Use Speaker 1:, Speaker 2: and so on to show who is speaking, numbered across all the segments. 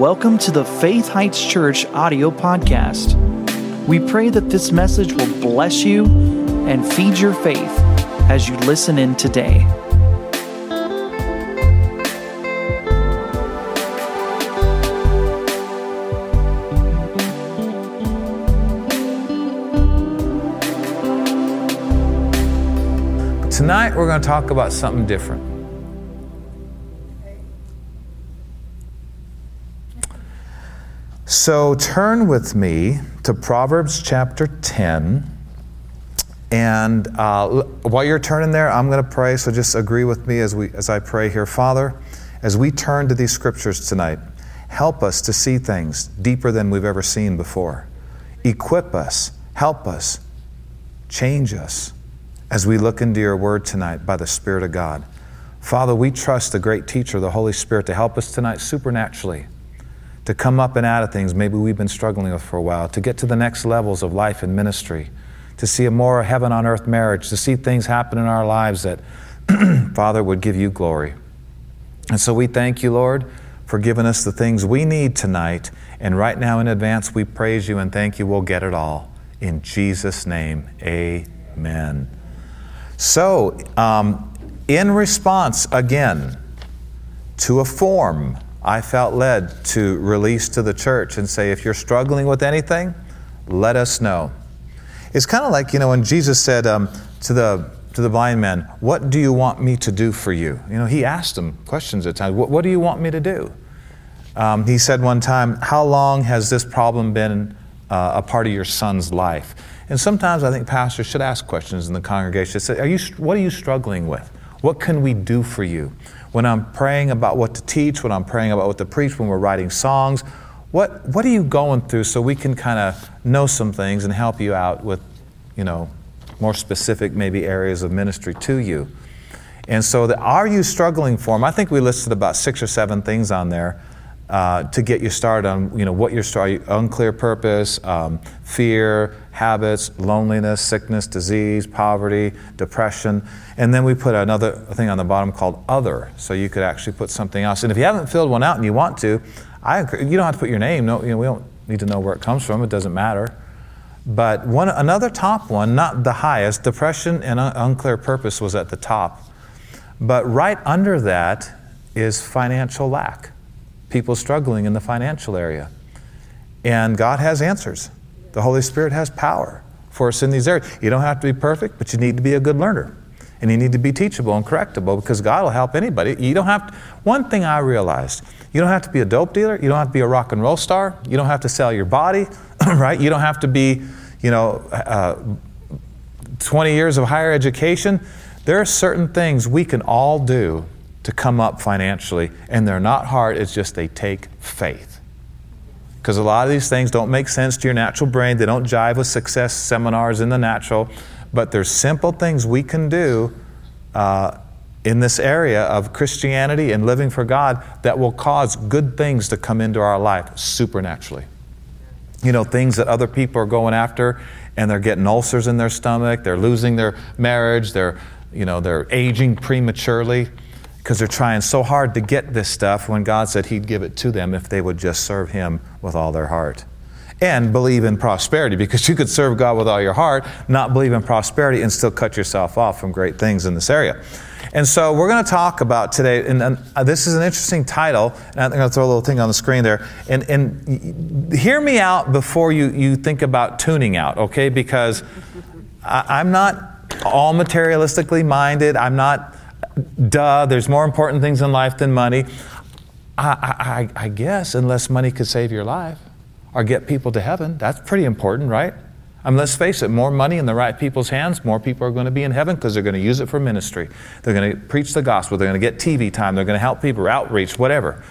Speaker 1: welcome to the Faith Heights Church audio podcast. We pray that this message will bless you and feed your faith as you listen in today.
Speaker 2: Tonight, we're going to talk about something different. So, turn with me to Proverbs chapter 10. And uh, while you're turning there, I'm going to pray. So, just agree with me as, we, as I pray here. Father, as we turn to these scriptures tonight, help us to see things deeper than we've ever seen before. Equip us, help us, change us as we look into your word tonight by the Spirit of God. Father, we trust the great teacher, the Holy Spirit, to help us tonight supernaturally, to come up and out of things maybe we've been struggling with for a while, to get to the next levels of life and ministry, to see a more heaven on earth marriage, to see things happen in our lives that, Father, would give you glory. And so we thank you, Lord, for giving us the things we need tonight. And right now in advance, we praise you and thank you. We'll get it all. In Jesus' name, amen. So, um, in response, again, to a form I felt led to release to the church and say, if you're struggling with anything, let us know. It's kind of like, you know, when Jesus said um, to, the, to the blind man, What do you want me to do for you? You know, he asked him questions at times. What, do you want me to do? Um, he said one time, How long has this problem been uh, a part of your son's life? And sometimes I think pastors should ask questions in the congregation. Say, are you, what are you struggling with? What can we do for you? When I'm praying about what to teach, when I'm praying about what to preach, when we're writing songs, what, what are you going through so we can kind of know some things and help you out with, you know, more specific maybe areas of ministry to you? And so the Are You Struggling form, I think we listed about six or seven things on there uh, to get you started on you know what your unclear purpose um, fear habits loneliness sickness disease poverty depression. And then we put another thing on the bottom called other. So you could actually put something else. And if you haven't filled one out and you want to I, you don't have to put your name no you know, we don't need to know where it comes from. It doesn't matter. But one another top one not the highest depression and un- unclear purpose was at the top. But right under that is financial lack people struggling in the financial area. And God has answers. The Holy Spirit has power for us in these areas. You don't have to be perfect, but you need to be a good learner. And you need to be teachable and correctable because God will help anybody. You don't have to, one thing I realized, you don't have to be a dope dealer, you don't have to be a rock and roll star, you don't have to sell your body, right? You don't have to be, you know, uh, 20 years of higher education. There are certain things we can all do to come up financially, and they're not hard, it's just they take faith. Because a lot of these things don't make sense to your natural brain, they don't jive with success seminars in the natural, but there's simple things we can do uh, in this area of Christianity and living for God that will cause good things to come into our life supernaturally. You know, things that other people are going after and they're getting ulcers in their stomach, they're losing their marriage, they're, you know, they're aging prematurely because they're trying so hard to get this stuff when God said He'd give it to them if they would just serve Him with all their heart. And believe in prosperity, because you could serve God with all your heart, not believe in prosperity, and still cut yourself off from great things in this area. And so we're going to talk about today, and, and uh, this is an interesting title, and I'm going to throw a little thing on the screen there. And, and hear me out before you, you think about tuning out, okay? Because I, I'm not all materialistically minded. I'm not duh, there's more important things in life than money. I, I, I, guess, unless money could save your life or get people to heaven, that's pretty important, right? I mean, let's face it, more money in the right people's hands, more people are going to be in heaven because they're going to use it for ministry. They're going to preach the gospel, they're going to get TV time, they're going to help people, outreach, whatever.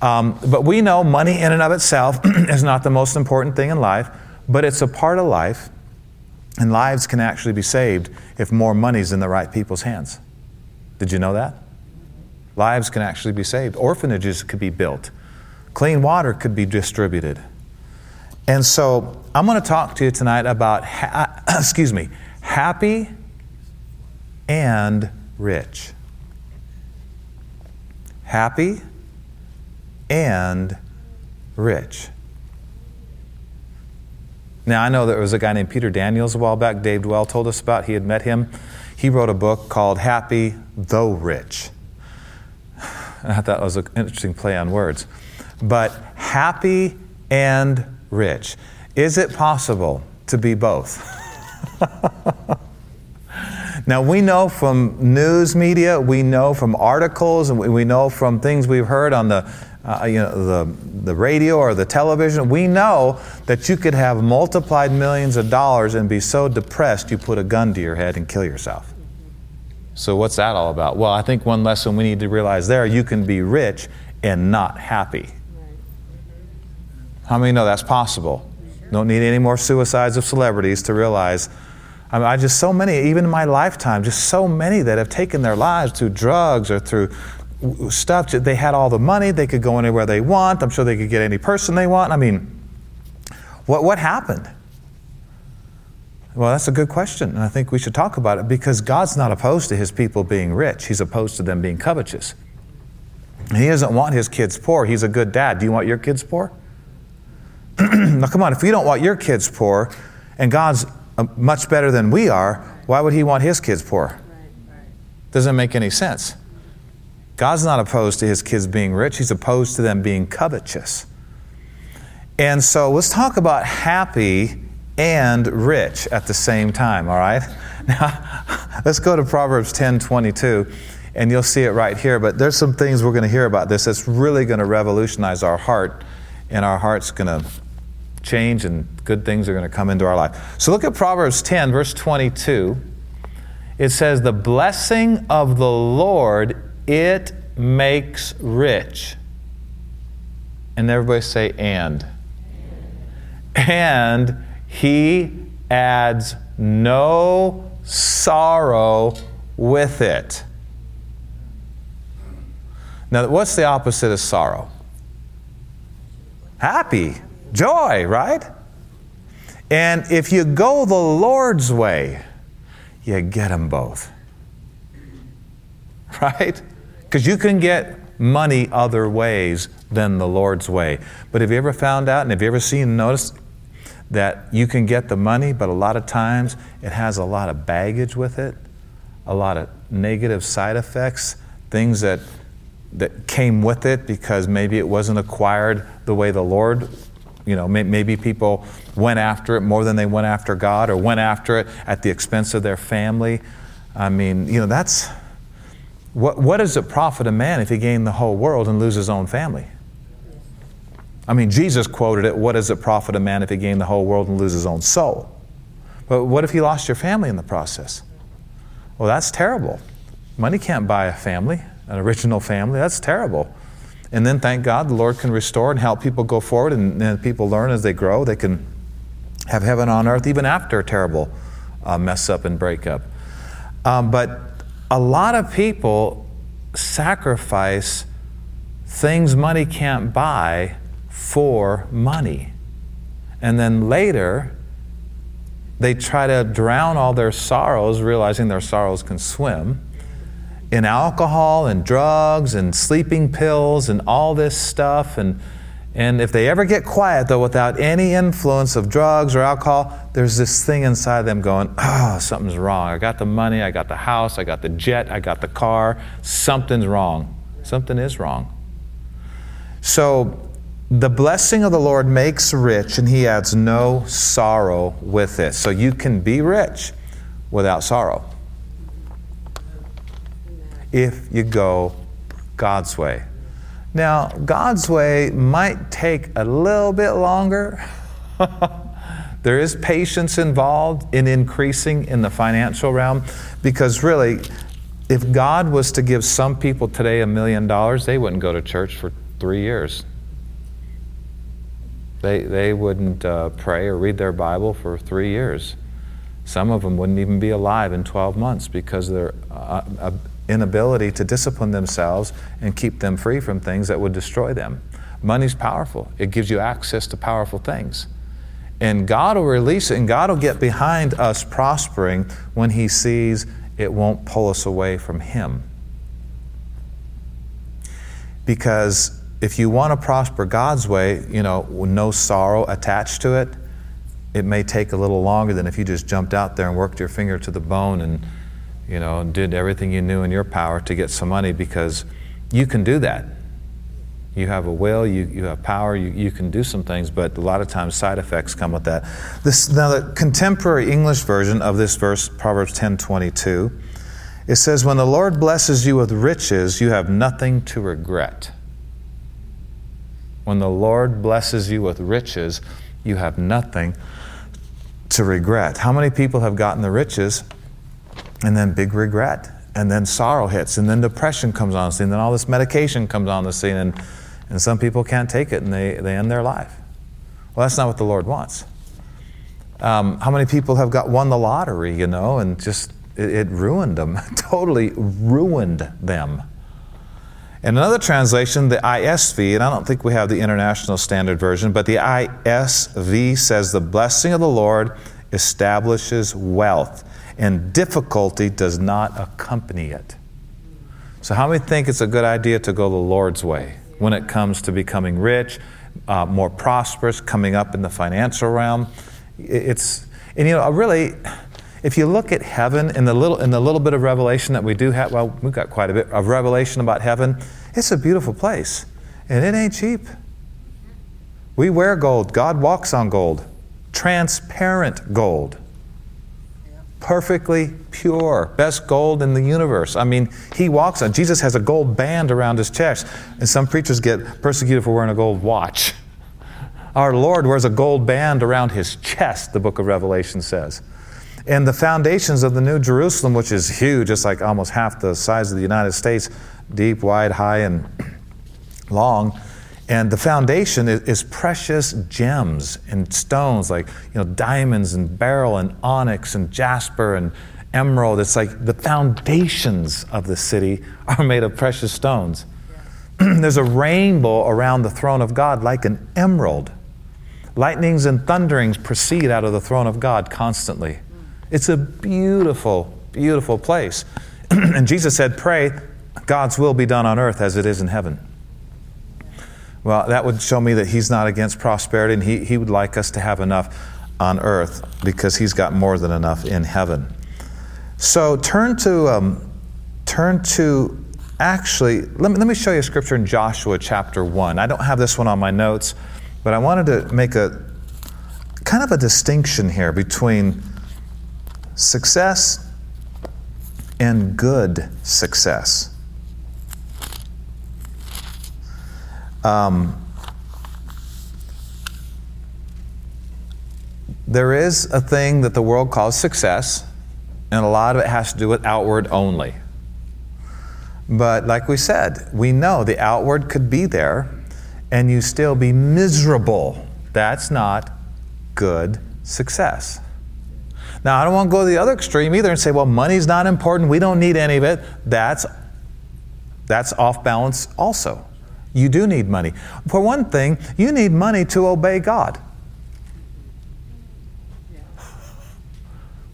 Speaker 2: Um, but we know money in and of itself is not the most important thing in life, but it's a part of life, and lives can actually be saved if more money's in the right people's hands. Did you know that? Lives can actually be saved. Orphanages could be built. Clean water could be distributed. And so I'm going to talk to you tonight about, ha- excuse me, happy and rich. Happy and rich. Now, I know there was a guy named Peter Daniels a while back, Dave Duell told us about. He had met him. He wrote a book called Happy Though Rich. I thought that was an interesting play on words. But happy and rich. Is it possible to be both? now, we know from news media, we know from articles, and we know from things we've heard on the uh, you know, the, the radio or the television, we know that you could have multiplied millions of dollars and be so depressed you put a gun to your head and kill yourself. So, what's that all about? Well, I think one lesson we need to realize there you can be rich and not happy. How many know that's possible? Don't need any more suicides of celebrities to realize. I, mean, I just so many, even in my lifetime, just so many that have taken their lives through drugs or through stuff. They had all the money. They could go anywhere they want. I'm sure they could get any person they want. I mean, what, what happened? Well, that's a good question, and I think we should talk about it because God's not opposed to his people being rich. He's opposed to them being covetous. He doesn't want his kids poor. He's a good dad. Do you want your kids poor? now, come on, if you don't want your kids poor and God's uh, much better than we are, why would he want his kids poor? Doesn't make any sense. God's not opposed to his kids being rich, he's opposed to them being covetous. And so let's talk about happy and rich at the same time, all right? Now, let's go to Proverbs 10 22, and you'll see it right here. But there's some things we're going to hear about this that's really going to revolutionize our heart, and our heart's going to change, and good things are going to come into our life. So look at Proverbs 10, verse 22. It says, The blessing of the Lord it makes rich. And everybody say, and. And he adds no sorrow with it. Now, what's the opposite of sorrow? Happy, joy, right? And if you go the Lord's way, you get them both. Right? Because you can get money other ways than the Lord's way. But have you ever found out and have you ever seen noticed that you can get the money, but a lot of times it has a lot of baggage with it, a lot of negative side effects, things that that came with it because maybe it wasn't acquired the way the Lord, you know, maybe people went after it more than they went after God or went after it at the expense of their family. I mean, you know, that's what, what does it profit a man if he gain the whole world and lose his own family? I mean, Jesus quoted it, what does it profit a man if he gain the whole world and lose his own soul? But what if he lost your family in the process? Well, that's terrible. Money can't buy a family, an original family. That's terrible. And then thank God the Lord can restore and help people go forward, and, and people learn as they grow. They can have heaven on earth even after a terrible uh, mess up and breakup. Um, but a lot of people sacrifice things money can't buy for money. And then later, they try to drown all their sorrows, realizing their sorrows can swim, in alcohol and drugs and sleeping pills and all this stuff. And and if they ever get quiet, though, without any influence of drugs or alcohol, there's this thing inside them going, oh, something's wrong. I got the money, I got the house, I got the jet, I got the car. Something's wrong. Something is wrong. So, the blessing of the Lord makes rich, and He adds no sorrow with it. So, you can be rich without sorrow if you go God's way. Now, God's way might take a little bit longer. there is patience involved in increasing in the financial realm because really, if God was to give some people today a million dollars, they wouldn't go to church for three years. They, they wouldn't uh, pray or read their Bible for three years. Some of them wouldn't even be alive in 12 months because they're uh, uh inability to discipline themselves and keep them free from things that would destroy them. Money's powerful, it gives you access to powerful things. And God will release it, and God will get behind us prospering when He sees it won't pull us away from Him. Because if you want to prosper God's way, you know, with no sorrow attached to it, it may take a little longer than if you just jumped out there and worked your finger to the bone and, you know, did everything you knew in your power to get some money because you can do that. You have a will, you, you have power, you, you can do some things, but a lot of times side effects come with that. This, now, the contemporary English version of this verse, Proverbs 10 22, it says, When the Lord blesses you with riches, you have nothing to regret. When the Lord blesses you with riches, you have nothing to regret. How many people have gotten the riches and then big regret? And then sorrow hits, and then depression comes on the scene, and then all this medication comes on the scene, and, and some people can't take it and they, they end their life. Well, that's not what the Lord wants. Um, how many people have got won the lottery, you know, and just it, it ruined them, totally ruined them. In another translation, the ISV, and I don't think we have the International Standard Version, but the ISV says, The blessing of the Lord establishes wealth, and difficulty does not accompany it. So, how many think it's a good idea to go the Lord's way when it comes to becoming rich, uh, more prosperous, coming up in the financial realm? It's, and you know, really, if you look at heaven in the little in the little bit of revelation that we do have, well, we've got quite a bit of revelation about heaven. It's a beautiful place, and it ain't cheap. We wear gold. God walks on gold, transparent gold, perfectly pure, best gold in the universe. I mean, He walks on. Jesus has a gold band around His chest, and some preachers get persecuted for wearing a gold watch. Our Lord wears a gold band around His chest. The Book of Revelation says. And the foundations of the New Jerusalem, which is huge, it's like almost half the size of the United States, deep, wide, high, and long. And the foundation is, is, precious gems and stones like you know diamonds and beryl and onyx and jasper and emerald. It's like the foundations of the city are made of precious stones. Yeah. There's a rainbow around the throne of God like an emerald. Lightnings and thunderings proceed out of the throne of God constantly. It's a beautiful, beautiful place. and Jesus said, Pray, God's will be done on earth as it is in heaven. Well, that would show me that He's not against prosperity and He, he would like us to have enough on earth because He's got more than enough in heaven. So turn to, um, turn to actually, let me, let me show you a scripture in Joshua chapter 1. I don't have this one on my notes, but I wanted to make a kind of a distinction here between success and good success. Um, there is a thing that the world calls success, and a lot of it has to do with outward only. But like we said, we know the outward could be there and you still be miserable. That's not good success. Now, I don't want to go to the other extreme either and say, well, money's not important, we don't need any of it. That's, that's off balance also. You do need money. For one thing, you need money to obey God.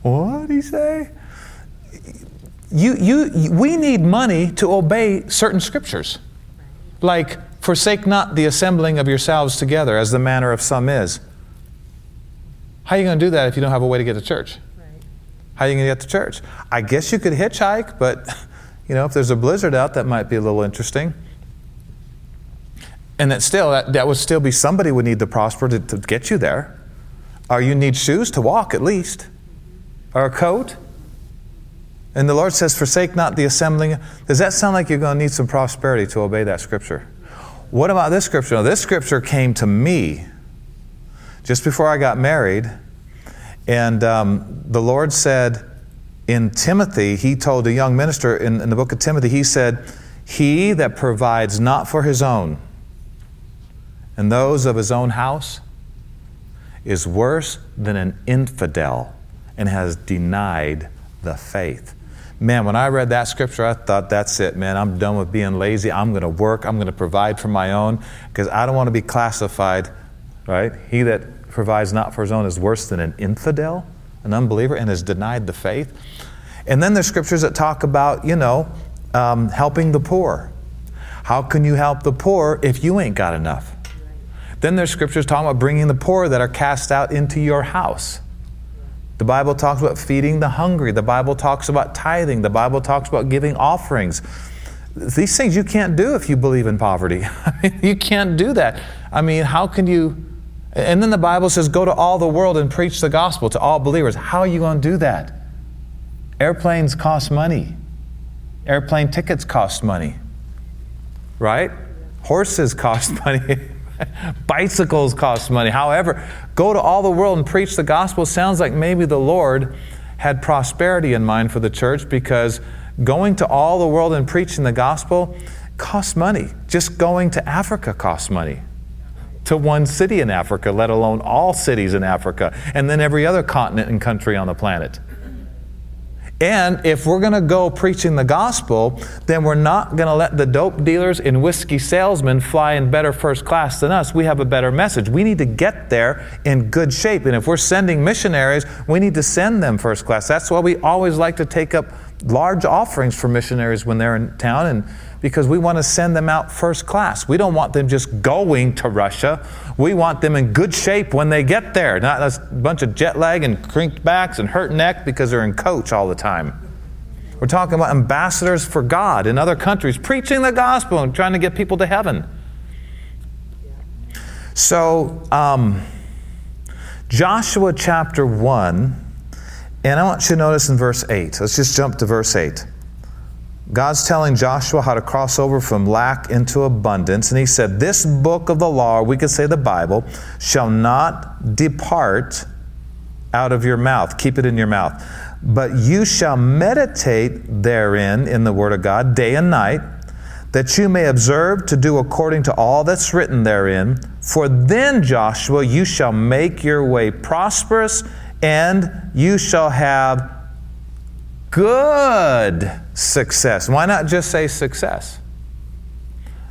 Speaker 2: What did he say? You, you, we need money to obey certain scriptures. Like, forsake not the assembling of yourselves together, as the manner of some is. How are you going to do that if you don't have a way to get to church? Right. How are you going to get to church? I guess you could hitchhike, but you know, if there's a blizzard out, that might be a little interesting. And that still, that, that would still be somebody would need to prosper to, to get you there. Or you need shoes to walk at least, or a coat. And the Lord says, Forsake not the assembling. Does that sound like you're going to need some prosperity to obey that scripture? What about this scripture? Now, this scripture came to me just before I got married. And um, the Lord said in Timothy, He told a young minister in, in the book of Timothy, He said, He that provides not for his own and those of his own house is worse than an infidel and has denied the faith. Man, when I read that scripture, I thought, that's it, man. I'm done with being lazy. I'm going to work. I'm going to provide for my own because I don't want to be classified, right? He that provides not for his own is worse than an infidel, an unbeliever, and has denied the faith. And then there's scriptures that talk about, you know, um, helping the poor. How can you help the poor if you ain't got enough? Then there's scriptures talking about bringing the poor that are cast out into your house. The Bible talks about feeding the hungry. The Bible talks about tithing. The Bible talks about giving offerings. These things you can't do if you believe in poverty. you can't do that. I mean, how can you? And then the Bible says, go to all the world and preach the gospel to all believers. How are you going to do that? Airplanes cost money, airplane tickets cost money, right? Horses cost money. Bicycles cost money. However, go to all the world and preach the gospel. Sounds like maybe the Lord had prosperity in mind for the church because going to all the world and preaching the gospel costs money. Just going to Africa costs money. To one city in Africa, let alone all cities in Africa, and then every other continent and country on the planet. And if we're going to go preaching the gospel, then we're not going to let the dope dealers and whiskey salesmen fly in better first class than us. We have a better message. We need to get there in good shape. And if we're sending missionaries, we need to send them first class. That's why we always like to take up large offerings for missionaries when they're in town and because we want to send them out first class. We don't want them just going to Russia. We want them in good shape when they get there, not a bunch of jet lag and crinked backs and hurt neck because they're in coach all the time. We're talking about ambassadors for God in other countries, preaching the gospel and trying to get people to heaven. So, um, Joshua chapter 1, and I want you to notice in verse 8. Let's just jump to verse 8. God's telling Joshua how to cross over from lack into abundance. And he said, This book of the law, we could say the Bible, shall not depart out of your mouth. Keep it in your mouth. But you shall meditate therein in the Word of God day and night, that you may observe to do according to all that's written therein. For then, Joshua, you shall make your way prosperous, and you shall have good success. Why not just say success?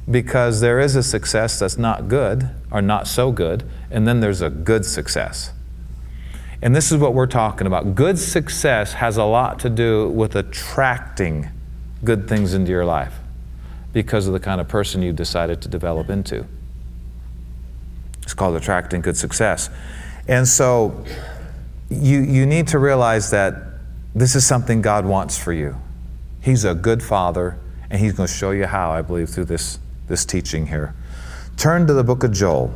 Speaker 2: Because there is a success that's not good or not so good, and then there's a good success. And this is what we're talking about. Good success has a lot to do with attracting good things into your life because of the kind of person you decided to develop into. It's called attracting good success. And so you, you need to realize that this is something God wants for you. He's a good father, and He's going to show you how, I believe, through this, this teaching here. Turn to the book of Joel.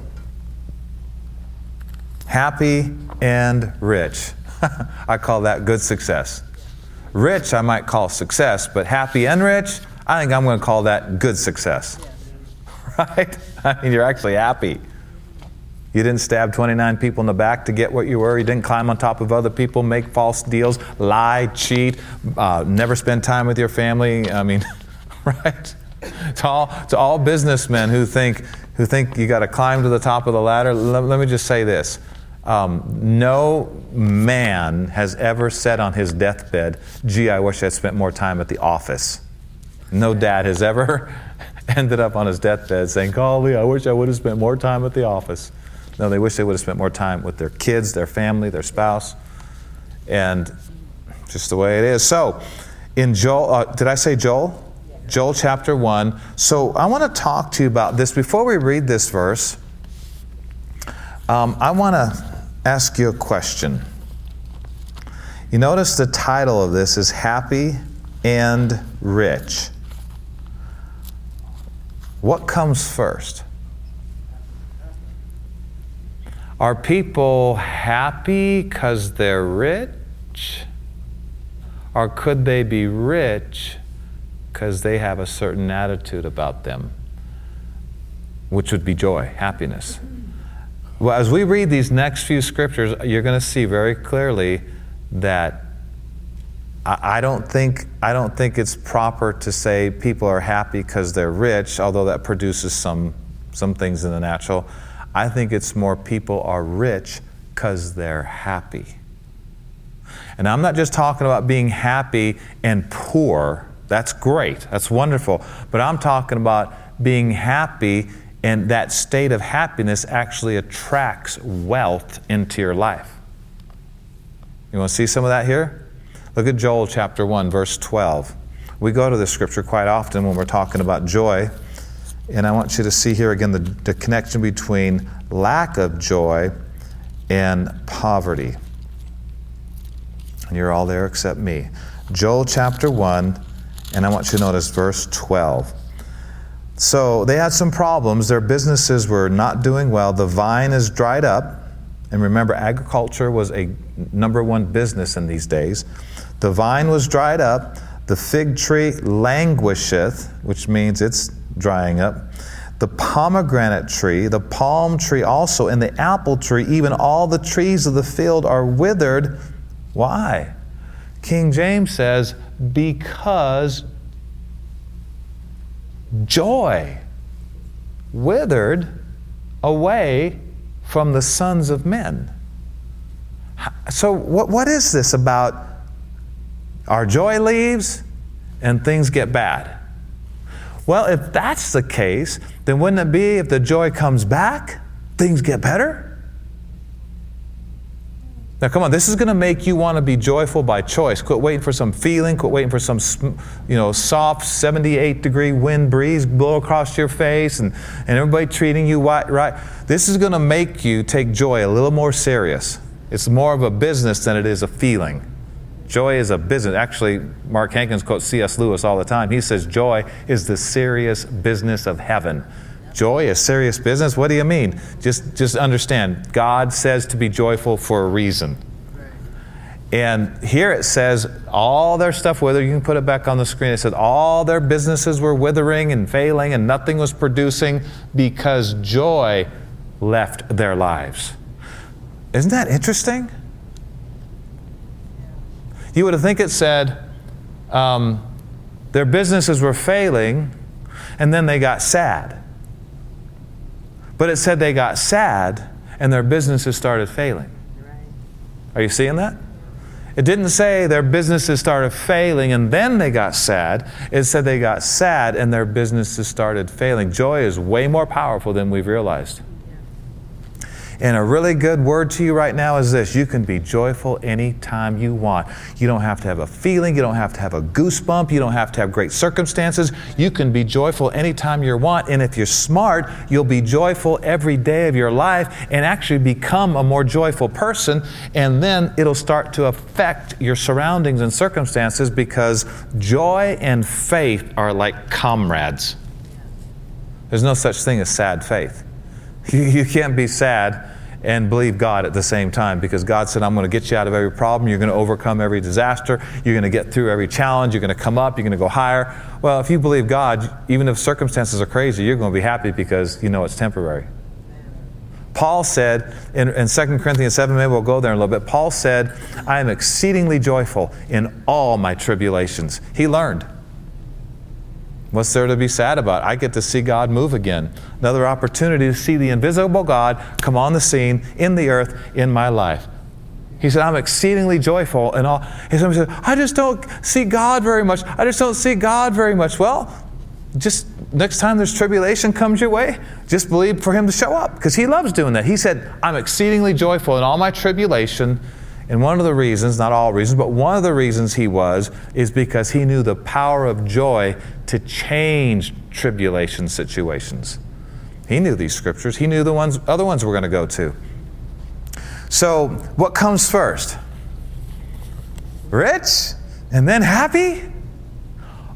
Speaker 2: Happy and rich. I call that good success. Rich, I might call success, but happy and rich, I think I'm going to call that good success. Right? I mean, you're actually happy. You didn't stab 29 people in the back to get what you were. You didn't climb on top of other people, make false deals, lie, cheat, uh, never spend time with your family. I mean, right? To all, to all businessmen who think, who think you got to climb to the top of the ladder, let, let me just say this. Um, no man has ever said on his deathbed, gee, I wish I'd spent more time at the office. No dad has ever ended up on his deathbed saying, golly, I wish I would have spent more time at the office. No, they wish they would have spent more time with their kids, their family, their spouse, and just the way it is. So, in Joel, uh, did I say Joel? Joel chapter 1. So, I want to talk to you about this. Before we read this verse, um, I want to ask you a question. You notice the title of this is Happy and Rich. What comes first? Are people happy because they're rich? Or could they be rich because they have a certain attitude about them, which would be joy, happiness? Well, as we read these next few scriptures, you're going to see very clearly that I don't think I don't think it's proper to say people are happy because they're rich, although that produces some some things in the natural. I think it's more people are rich because they're happy. And I'm not just talking about being happy and poor. That's great. That's wonderful. But I'm talking about being happy, and that state of happiness actually attracts wealth into your life. You want to see some of that here? Look at Joel chapter 1, verse 12. We go to this scripture quite often when we're talking about joy. And I want you to see here again the, the connection between lack of joy and poverty. And you're all there except me. Joel chapter 1, and I want you to notice verse 12. So they had some problems. Their businesses were not doing well. The vine is dried up. And remember, agriculture was a number one business in these days. The vine was dried up. The fig tree languisheth, which means it's drying up. The pomegranate tree, the palm tree also, and the apple tree, even all the trees of the field are withered. Why? King James says, because joy withered away from the sons of men. So, what, what is this about our joy leaves and things get bad? Well, if that's the case, then wouldn't it be if the joy comes back, things get better? Now, come on, this is going to make you want to be joyful by choice. Quit waiting for some feeling, quit waiting for some, you know, soft 78 degree wind breeze blow across your face and, and everybody treating you right, right. This is going to make you take joy a little more serious. It's more of a business than it is a feeling. Joy is a business. Actually, Mark Hankins quotes C.S. Lewis all the time. He says, Joy is the serious business of heaven. Joy is serious business? What do you mean? Just, just understand, God says to be joyful for a reason. And here it says all their stuff withered. You can put it back on the screen. It said all their businesses were withering and failing and nothing was producing because joy left their lives. Isn't that interesting? You would have think it said um, their businesses were failing and then they got sad. But it said they got sad and their businesses started failing. Are you seeing that? It didn't say their businesses started failing and then they got sad. It said they got sad and their businesses started failing. Joy is way more powerful than we've realized. And a really good word to you right now is this you can be joyful anytime you want. You don't have to have a feeling, you don't have to have a goosebump, you don't have to have great circumstances. You can be joyful anytime you want. And if you're smart, you'll be joyful every day of your life and actually become a more joyful person. And then it'll start to affect your surroundings and circumstances because joy and faith are like comrades. There's no such thing as sad faith. You, you can't be sad and believe God at the same time because God said, I'm going to get you out of every problem. You're going to overcome every disaster. You're going to get through every challenge. You're going to come up. You're going to go higher. Well, if you believe God, even if circumstances are crazy, you're going to be happy because you know it's temporary. Paul said in, in 2 Corinthians 7, maybe we'll go there in a little bit. Paul said, I am exceedingly joyful in all my tribulations. He learned. What's there to be sad about? I get to see God move again. Another opportunity to see the invisible God come on the scene in the earth in my life. He said, I'm exceedingly joyful and all. He said, I just don't see God very much. I just don't see God very much. Well, just next time there's tribulation comes your way, just believe for him to show up because he loves doing that. He said, I'm exceedingly joyful in all my tribulation and one of the reasons, not all reasons, but one of the reasons he was, is because he knew the power of joy to change tribulation situations. He knew these scriptures, he knew the ones, other ones we're going to go to. So, what comes first? Rich and then happy?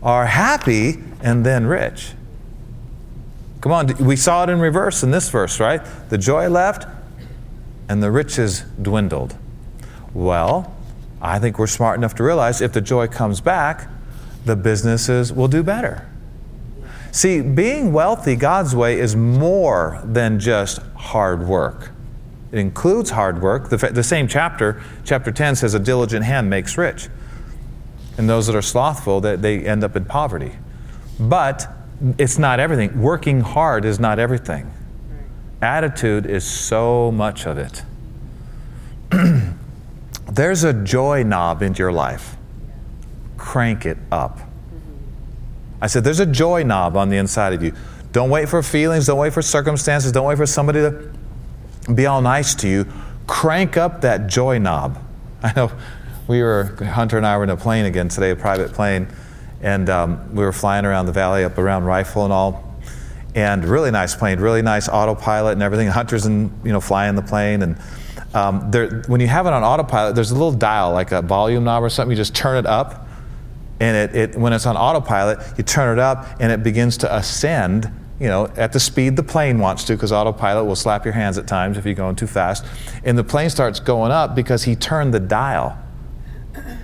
Speaker 2: Or happy and then rich? Come on, we saw it in reverse in this verse, right? The joy left and the riches dwindled. Well, I think we're smart enough to realize if the joy comes back, the businesses will do better. See, being wealthy God's way is more than just hard work. It includes hard work. The, the, same chapter, chapter 10, says, A diligent hand makes rich. And those that are slothful, that they, they end up in poverty. But it's not everything. Working hard is not everything. Attitude is so much of it. There's a joy knob in your life. Crank it up. I said, there's a joy knob on the inside of you. Don't wait for feelings, don't wait for circumstances, don't wait for somebody to be all nice to you. Crank up that joy knob. I know we were, Hunter and I were in a plane again today, a private plane, and um, we were flying around the valley up around Rifle and all. and really nice plane, really nice autopilot and everything. Hunters and you know flying the plane and. Um, there, when you have it on autopilot, there's a little dial, like a volume knob or something. You just turn it up, and it, it, when it's on autopilot, you turn it up, and it begins to ascend you know, at the speed the plane wants to, because autopilot will slap your hands at times if you're going too fast. And the plane starts going up because he turned the dial.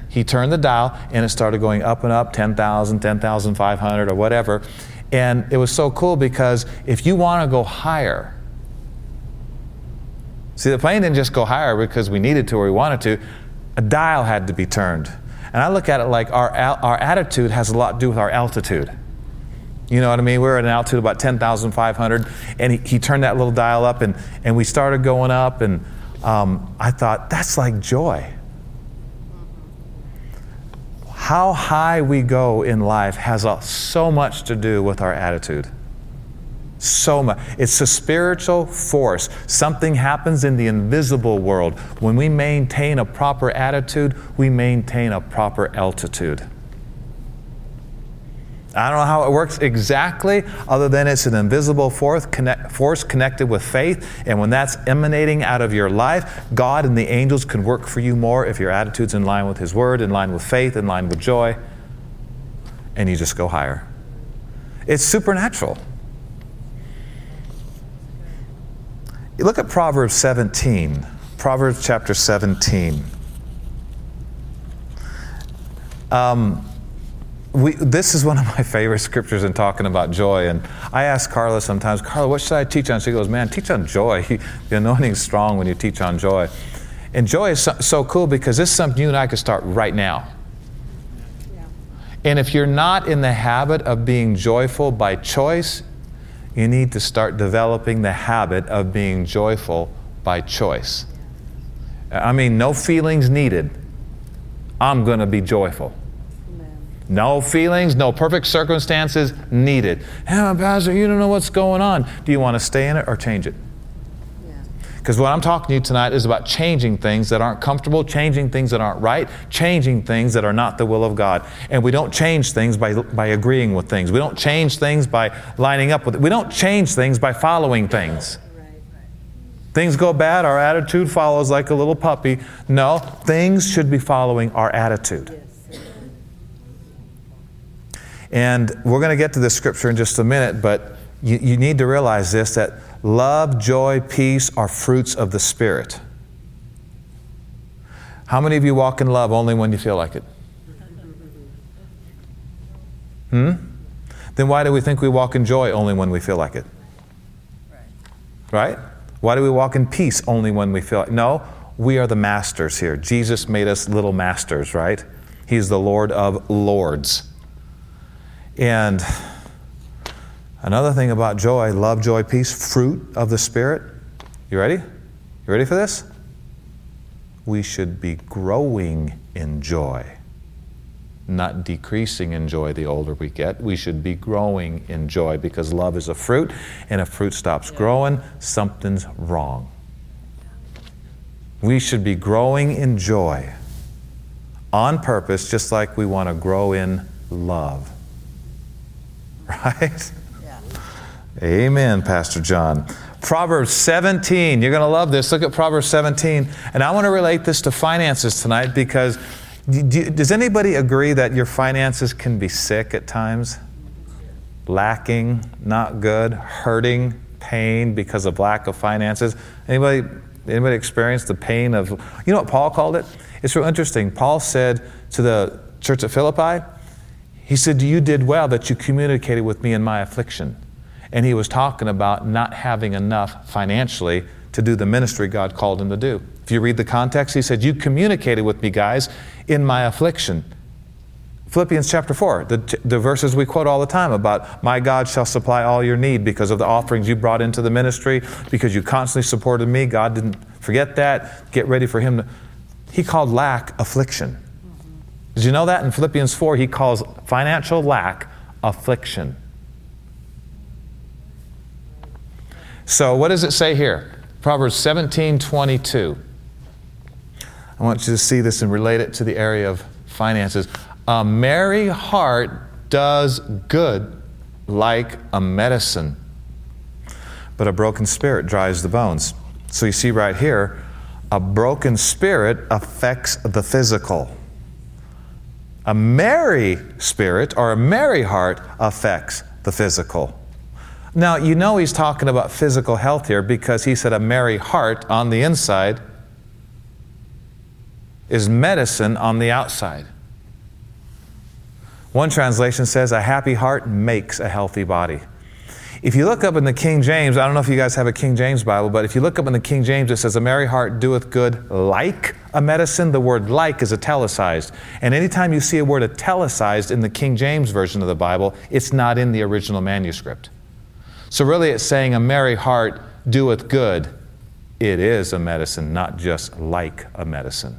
Speaker 2: He turned the dial and it started going up and up 10,000, 10,500, or whatever. And it was so cool because if you want to go higher, see, the plane didn't just go higher because we needed to or we wanted to, a dial had to be turned. And I look at it like our, our attitude has a lot to do with our altitude. You know what I mean? We were at an altitude about 10,500, and he, he, turned that little dial up, and, and we started going up, and um, I thought, that's like joy. How high we go in life has so much to do with our attitude. So much. It's a spiritual force. Something happens in the invisible world. When we maintain a proper attitude, we maintain a proper altitude. I don't know how it works exactly, other than it's an invisible force, connect, force connected with faith. And when that's emanating out of your life, God and the angels can work for you more if your attitude's in line with His Word, in line with faith, in line with joy. And you just go higher. It's supernatural. You look at Proverbs 17, Proverbs chapter 17. Um, we, this is one of my favorite scriptures in talking about joy. And I ask Carla sometimes, Carla, what should I teach on? She goes, Man, teach on joy. the anointing's strong when you teach on joy. And joy is so, so, cool because this is something you and I could start right now. Yeah. And if you're not in the habit of being joyful by choice, you need to start developing the habit of being joyful by choice. I mean, no feelings needed. I'm going to be joyful. No feelings, no perfect circumstances needed. Hey, Pastor, you don't know what's going on. Do you want to stay in it or change it? Because what I'm talking to you tonight is about changing things that aren't comfortable, changing things that aren't right, changing things that are not the will of God. And we don't change things by, by agreeing with things. We don't change things by lining up with it. We don't change things by following things. Things go bad, our attitude follows like a little puppy. No, things should be following our attitude. And we're going to get to this scripture in just a minute, but you, you need to realize this that love, joy, peace are fruits of the Spirit. How many of you walk in love only when you feel like it? Hmm? Then why do we think we walk in joy only when we feel like it? Right? Why do we walk in peace only when we feel like No, we are the masters here. Jesus made us little masters, right? He's the Lord of lords. And another thing about joy love, joy, peace, fruit of the Spirit. You ready? You ready for this? We should be growing in joy, not decreasing in joy the older we get. We should be growing in joy because love is a fruit, and if fruit stops growing, something's wrong. We should be growing in joy on purpose, just like we want to grow in love. right? Amen, Pastor John. Proverbs 17. You're going to love this. Look at Proverbs 17. And I want to relate this to finances tonight because do, does anybody agree that your finances can be sick at times? Lacking, not good, hurting, pain because of lack of finances. Anybody anybody experience the pain of you know what Paul called it? It's real interesting. Paul said to the church at Philippi, he said, You did well that you communicated with me in my affliction. And he was talking about not having enough financially to do the ministry God called him to do. If you read the context, he said, You communicated with me, guys, in my affliction. Philippians chapter 4, the, the verses we quote all the time about, My God shall supply all your need because of the offerings you brought into the ministry, because you constantly supported me. God didn't forget that. Get ready for Him. To, he called lack affliction. Did you know that? In Philippians 4, he calls financial lack affliction. So, what does it say here? Proverbs 17 22. I want you to see this and relate it to the area of finances. A merry heart does good like a medicine, but a broken spirit dries the bones. So you see right here, a broken spirit affects the physical. A merry spirit or a merry heart affects the physical. Now, you know he's talking about physical health here because he said a merry heart on the inside is medicine on the outside. One translation says, A happy heart makes a healthy body. If you look up in the King James, I don't know if you guys have a King James Bible, but if you look up in the King James, it says, A merry heart doeth good like a medicine. The word like is italicized. And anytime you see a word italicized in the King James Version of the Bible, it's not in the original manuscript. So really, it's saying, A merry heart doeth good. It is a medicine, not just like a medicine.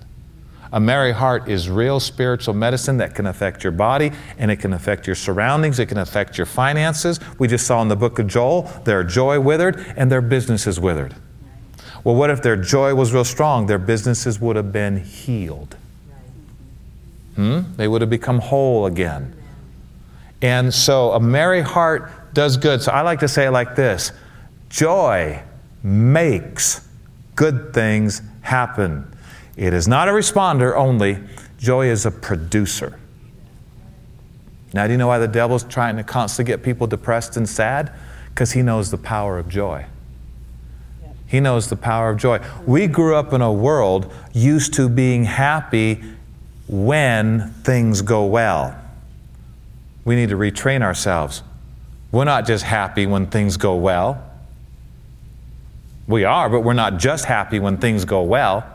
Speaker 2: A merry heart is real spiritual medicine that can affect your body and it can affect your surroundings. It can affect your finances. We just saw in the book of Joel, their joy withered and their businesses withered. Well, what if their joy was real strong? Their businesses would have been healed. Hmm? They would have become whole again. And so a merry heart does good. So I like to say it like this Joy makes good things happen. It is not a responder only, joy is a producer. Now, do you know why the devil's trying to constantly get people depressed and sad? Because he knows the power of joy. He knows the power of joy. We grew up in a world used to being happy when things go well. We need to retrain ourselves. We're not just happy when things go well. We are, but we're not just happy when things go well.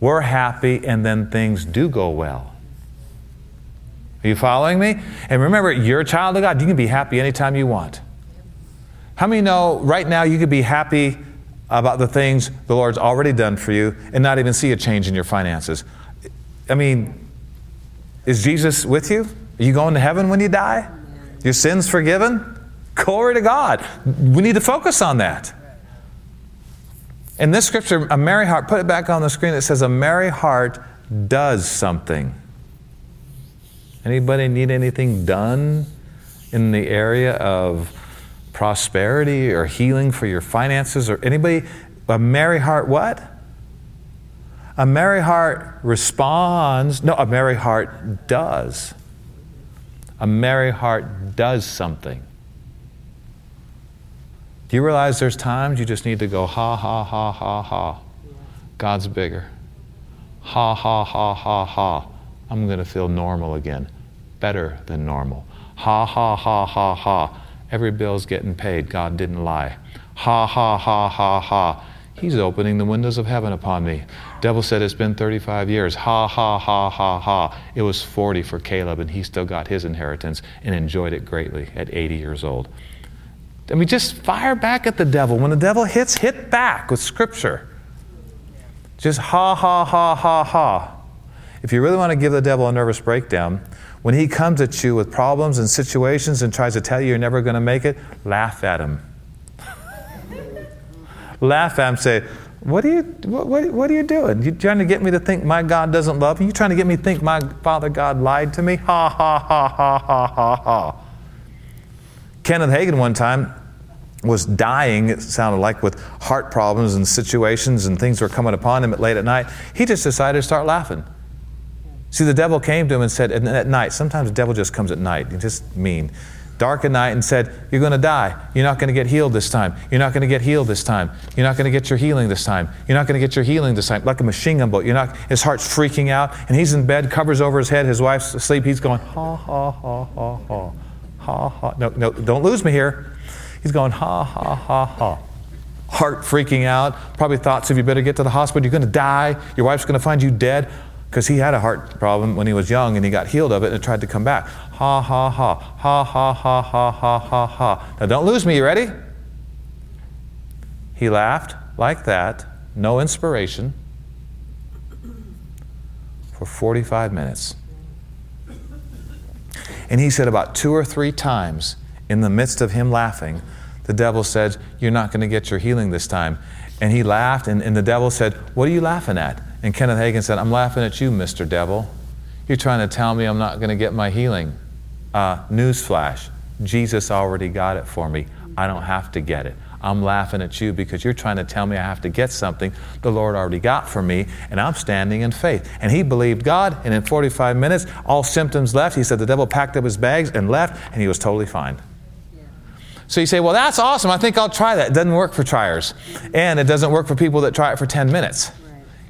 Speaker 2: We're happy and then things do go well. Are you following me? And remember, you're a child of God. You can be happy anytime you want. How many know right now you could be happy about the things the Lord's already done for you and not even see a change in your finances? I mean, is Jesus with you? Are you going to heaven when you die? Your sins forgiven? Glory to God. We need to focus on that. In this scripture, a merry heart, put it back on the screen, it says a merry heart does something. Anybody need anything done in the area of prosperity or healing for your finances or anybody a merry heart what? A merry heart responds. No, a merry heart does. A merry heart does something. Do you realize there's times you just need to go, ha, ha, ha, ha, ha. God's bigger. Ha, ha, ha, ha, ha. I'm going to feel normal again. Better than normal. Ha, ha, ha, ha, ha. Every bill's getting paid. God didn't lie. Ha, ha, ha, ha, ha. He's opening the windows of heaven upon me. Devil said it's been 35 years. Ha, ha, ha, ha, ha. It was 40 for Caleb, and he still got his inheritance and enjoyed it greatly at 80 years old. I mean, just fire back at the devil. When the devil hits, hit back with Scripture. Just ha, ha, ha, ha, ha. If you really want to give the devil a nervous breakdown, when he comes at you with problems and situations and tries to tell you you're never going to make it, laugh at him. Laugh at him, say, what are, you, what, what, what, are you doing? You trying to get me to think my God doesn't love me? You trying to get me to think my Father God lied to me? Ha, ha, ha, ha, ha, ha. Kenneth Hagin one time was dying, it sounded like, with heart problems and situations and things were coming upon him at late at night. He just decided to start laughing. See, the devil came to him and said, at night, sometimes the devil just comes at night, he's just mean. Dark at night and said, You're going to die. You're not going to get healed this time. You're not going to get healed this time. You're not going to get your healing this time. You're not going to get your healing this time. Like a machine gun bullet. You're not, his heart's freaking out, and he's in bed, covers over his head. His wife's asleep. He's going, Ha, ha, ha, ha, ha, ha, ha. No, no, don't lose me here. He's going, ha, ha, ha, ha. Heart freaking out. Probably thoughts of you better get to the hospital. You're going to die. Your wife's going to find you dead. Because he had a heart problem when he was young and he got healed of it and tried to come back. Ha, ha, ha. Ha, ha, ha, ha, ha, ha, ha. Now don't lose me. You ready? He laughed like that, no inspiration, for 45 minutes. And he said about two or three times in the midst of him laughing, the devil said, You're not going to get your healing this time. And he laughed, and, and the devil said, What are you laughing at? And Kenneth Hagin said, I'm laughing at you, Mr. Devil. You're trying to tell me I'm not going to get my healing. Uh, newsflash Jesus already got it for me. I don't have to get it. I'm laughing at you because you're trying to tell me I have to get something the Lord already got for me, and I'm standing in faith. And he believed God, and in 45 minutes, all symptoms left. He said the devil packed up his bags and left, and he was totally fine. So you say, well, that's awesome. I think I'll try that. It doesn't work for triers. And it doesn't work for people that try it for 10 minutes.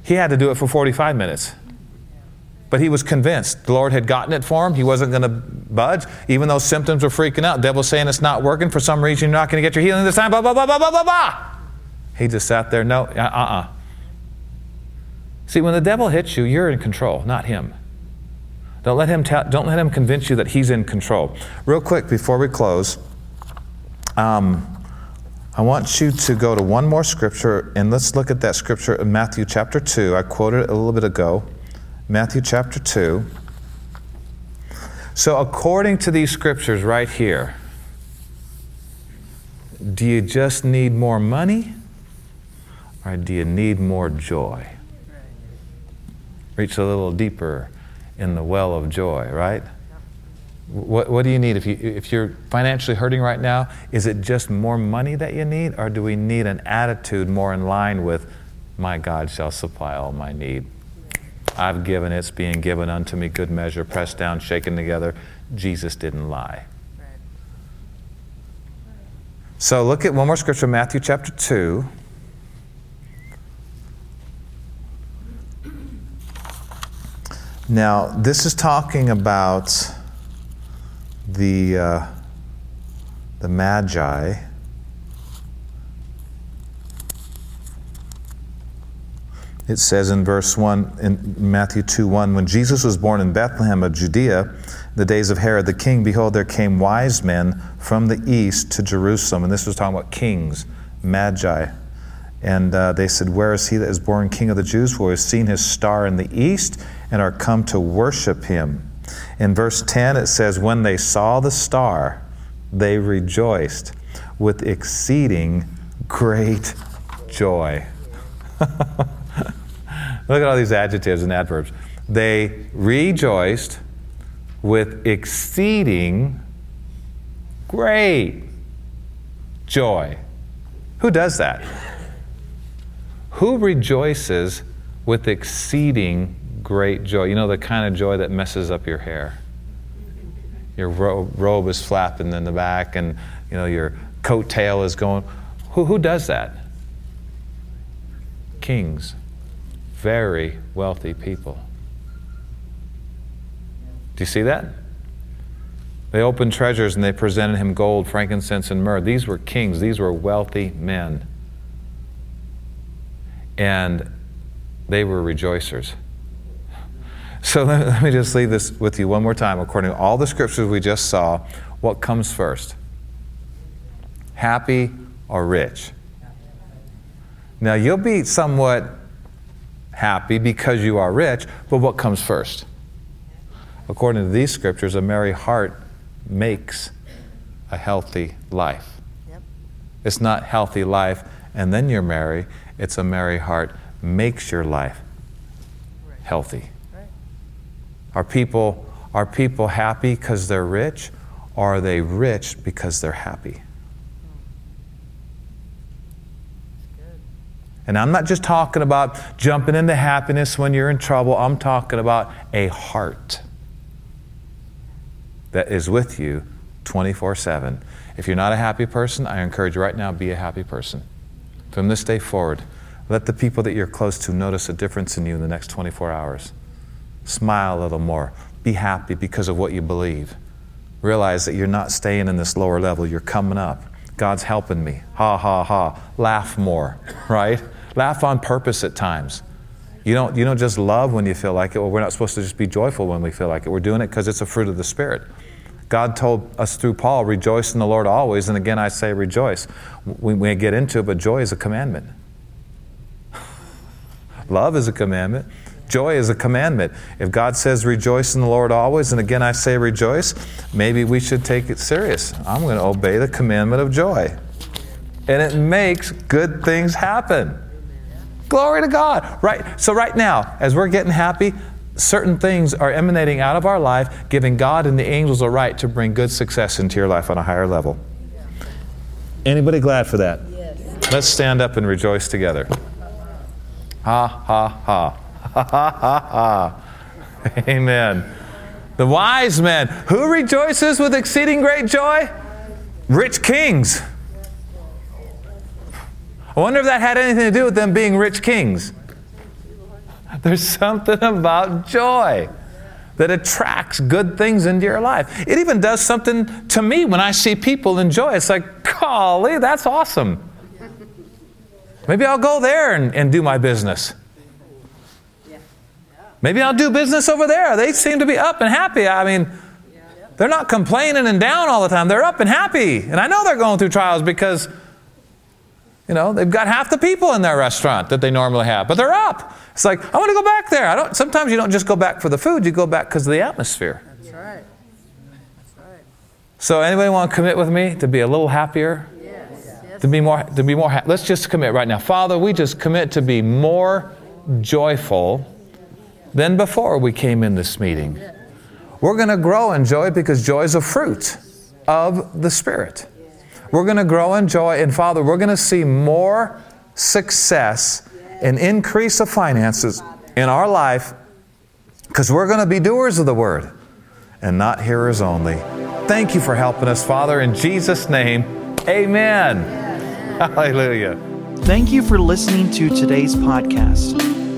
Speaker 2: He had to do it for 45 minutes. But he was convinced the Lord had gotten it for him. He wasn't going to budge, even though symptoms were freaking out. Devil's saying it's not working. For some reason, you're not going to get your healing this time. Blah, blah, blah, blah, blah, blah, blah. He just sat there. No, uh uh uh. See, when the devil hits you, you're in control, not him. Don't let him, ta- don't let him convince you that he's in control. Real quick before we close, um, I want you to go to one more scripture, and let's look at that scripture in Matthew chapter 2. I quoted it a little bit ago. Matthew chapter 2. So, according to these scriptures right here, do you just need more money or do you need more joy? Reach a little deeper in the well of joy, right? What, what do you need? If, you, if you're financially hurting right now, is it just more money that you need, or do we need an attitude more in line with, My God shall supply all my need? I've given, it's being given unto me, good measure, pressed down, shaken together. Jesus didn't lie. So look at one more scripture, Matthew chapter 2. Now, this is talking about the, uh, the Magi. It says in verse 1 in Matthew 2 1 When Jesus was born in Bethlehem of Judea, the days of Herod the king, behold, there came wise men from the east to Jerusalem. And this was talking about kings, magi. And uh, they said, Where is he that is born king of the Jews? For we have seen his star in the east and are come to worship him. In verse 10, it says, When they saw the star, they rejoiced with exceeding great joy. Look at all these adjectives and adverbs. They rejoiced with exceeding great joy. Who does that? Who rejoices with exceeding great joy? You know, the kind of joy that messes up your hair. Your ro- robe is flapping in the back, and you know your coat tail is going. Who, who does that? Kings very wealthy people. Do you see that? They opened treasures and they presented him gold, frankincense, and myrrh. These were kings, these were wealthy men. And they were rejoicers. So let me just leave this with you one more time. According to all the scriptures we just saw, what comes first? Happy or rich? Now, you'll be somewhat happy because you are rich, but what comes first? According to these scriptures, a merry heart makes a healthy life. Yep. It's not healthy life and then you're merry, it's a merry heart makes your life healthy. Are people are people happy because they're rich or are they rich because they're happy? And I'm not just talking about jumping into happiness when you're in trouble, I'm talking about a heart that is with you 24 7. If you're not a happy person, I encourage you right now be a happy person. From this day forward, let the people that you're close to notice a difference in you in the next 24 hours. Smile a little more. Be happy because of what you believe. Realize that you're not staying in this lower level, you're coming up. God's helping me. Ha ha ha. Laugh more, right? Laugh on purpose at times. You don't, you don't just love when you feel like it. Well, we're not supposed to just be joyful when we feel like it. We're doing it because it's a fruit of the Spirit. God told us through Paul, rejoice in the Lord always. And again, I say rejoice. We, we get into it, but joy is a commandment. Love is a commandment. Joy is a commandment. If God says rejoice in the Lord always, and again I say rejoice, maybe we should take it serious. I'm going to obey the commandment of joy. And it makes good things happen. Glory to God. Right. So right now, as we're getting happy, certain things are emanating out of our life, giving God and the angels a right to bring good success into your life on a higher level. Anybody glad for that? Let's stand up and rejoice together. Ha, ha, ha. Ha, ha, ha, ha. Amen. The wise men. Who rejoices with exceeding great joy? Rich kings. I wonder if that had anything to do with them being rich kings. There's something about joy that attracts good things into your life. It even does something to me when I see people enjoy. It's like, golly, that's awesome. Maybe I'll go there and, and do my business. Maybe I'll do business over there. They seem to be up and happy. I mean, they're not complaining and down all the time. They're up and happy. And I know they're going through trials because, you know, they've got half the people in their restaurant that they normally have, but they're up. It's like, I want to go back there. I don't, sometimes you don't just go back for the food, you go back because of the atmosphere.
Speaker 3: That's right. That's right.
Speaker 2: So, anybody want to commit with me to be a little happier?
Speaker 3: Yes.
Speaker 2: To be more, to be more. Ha- Let's just commit right now, Father. We just commit to be more joyful than before we came in this meeting. We're going to grow in joy because joy is a fruit of the Spirit. We're going to grow in joy, and Father, we're going to see more success and increase of finances in our life because we're going to be doers of the word and not hearers only. Thank you for helping us, Father. In Jesus' name, amen. Hallelujah.
Speaker 1: Thank you for listening to today's podcast.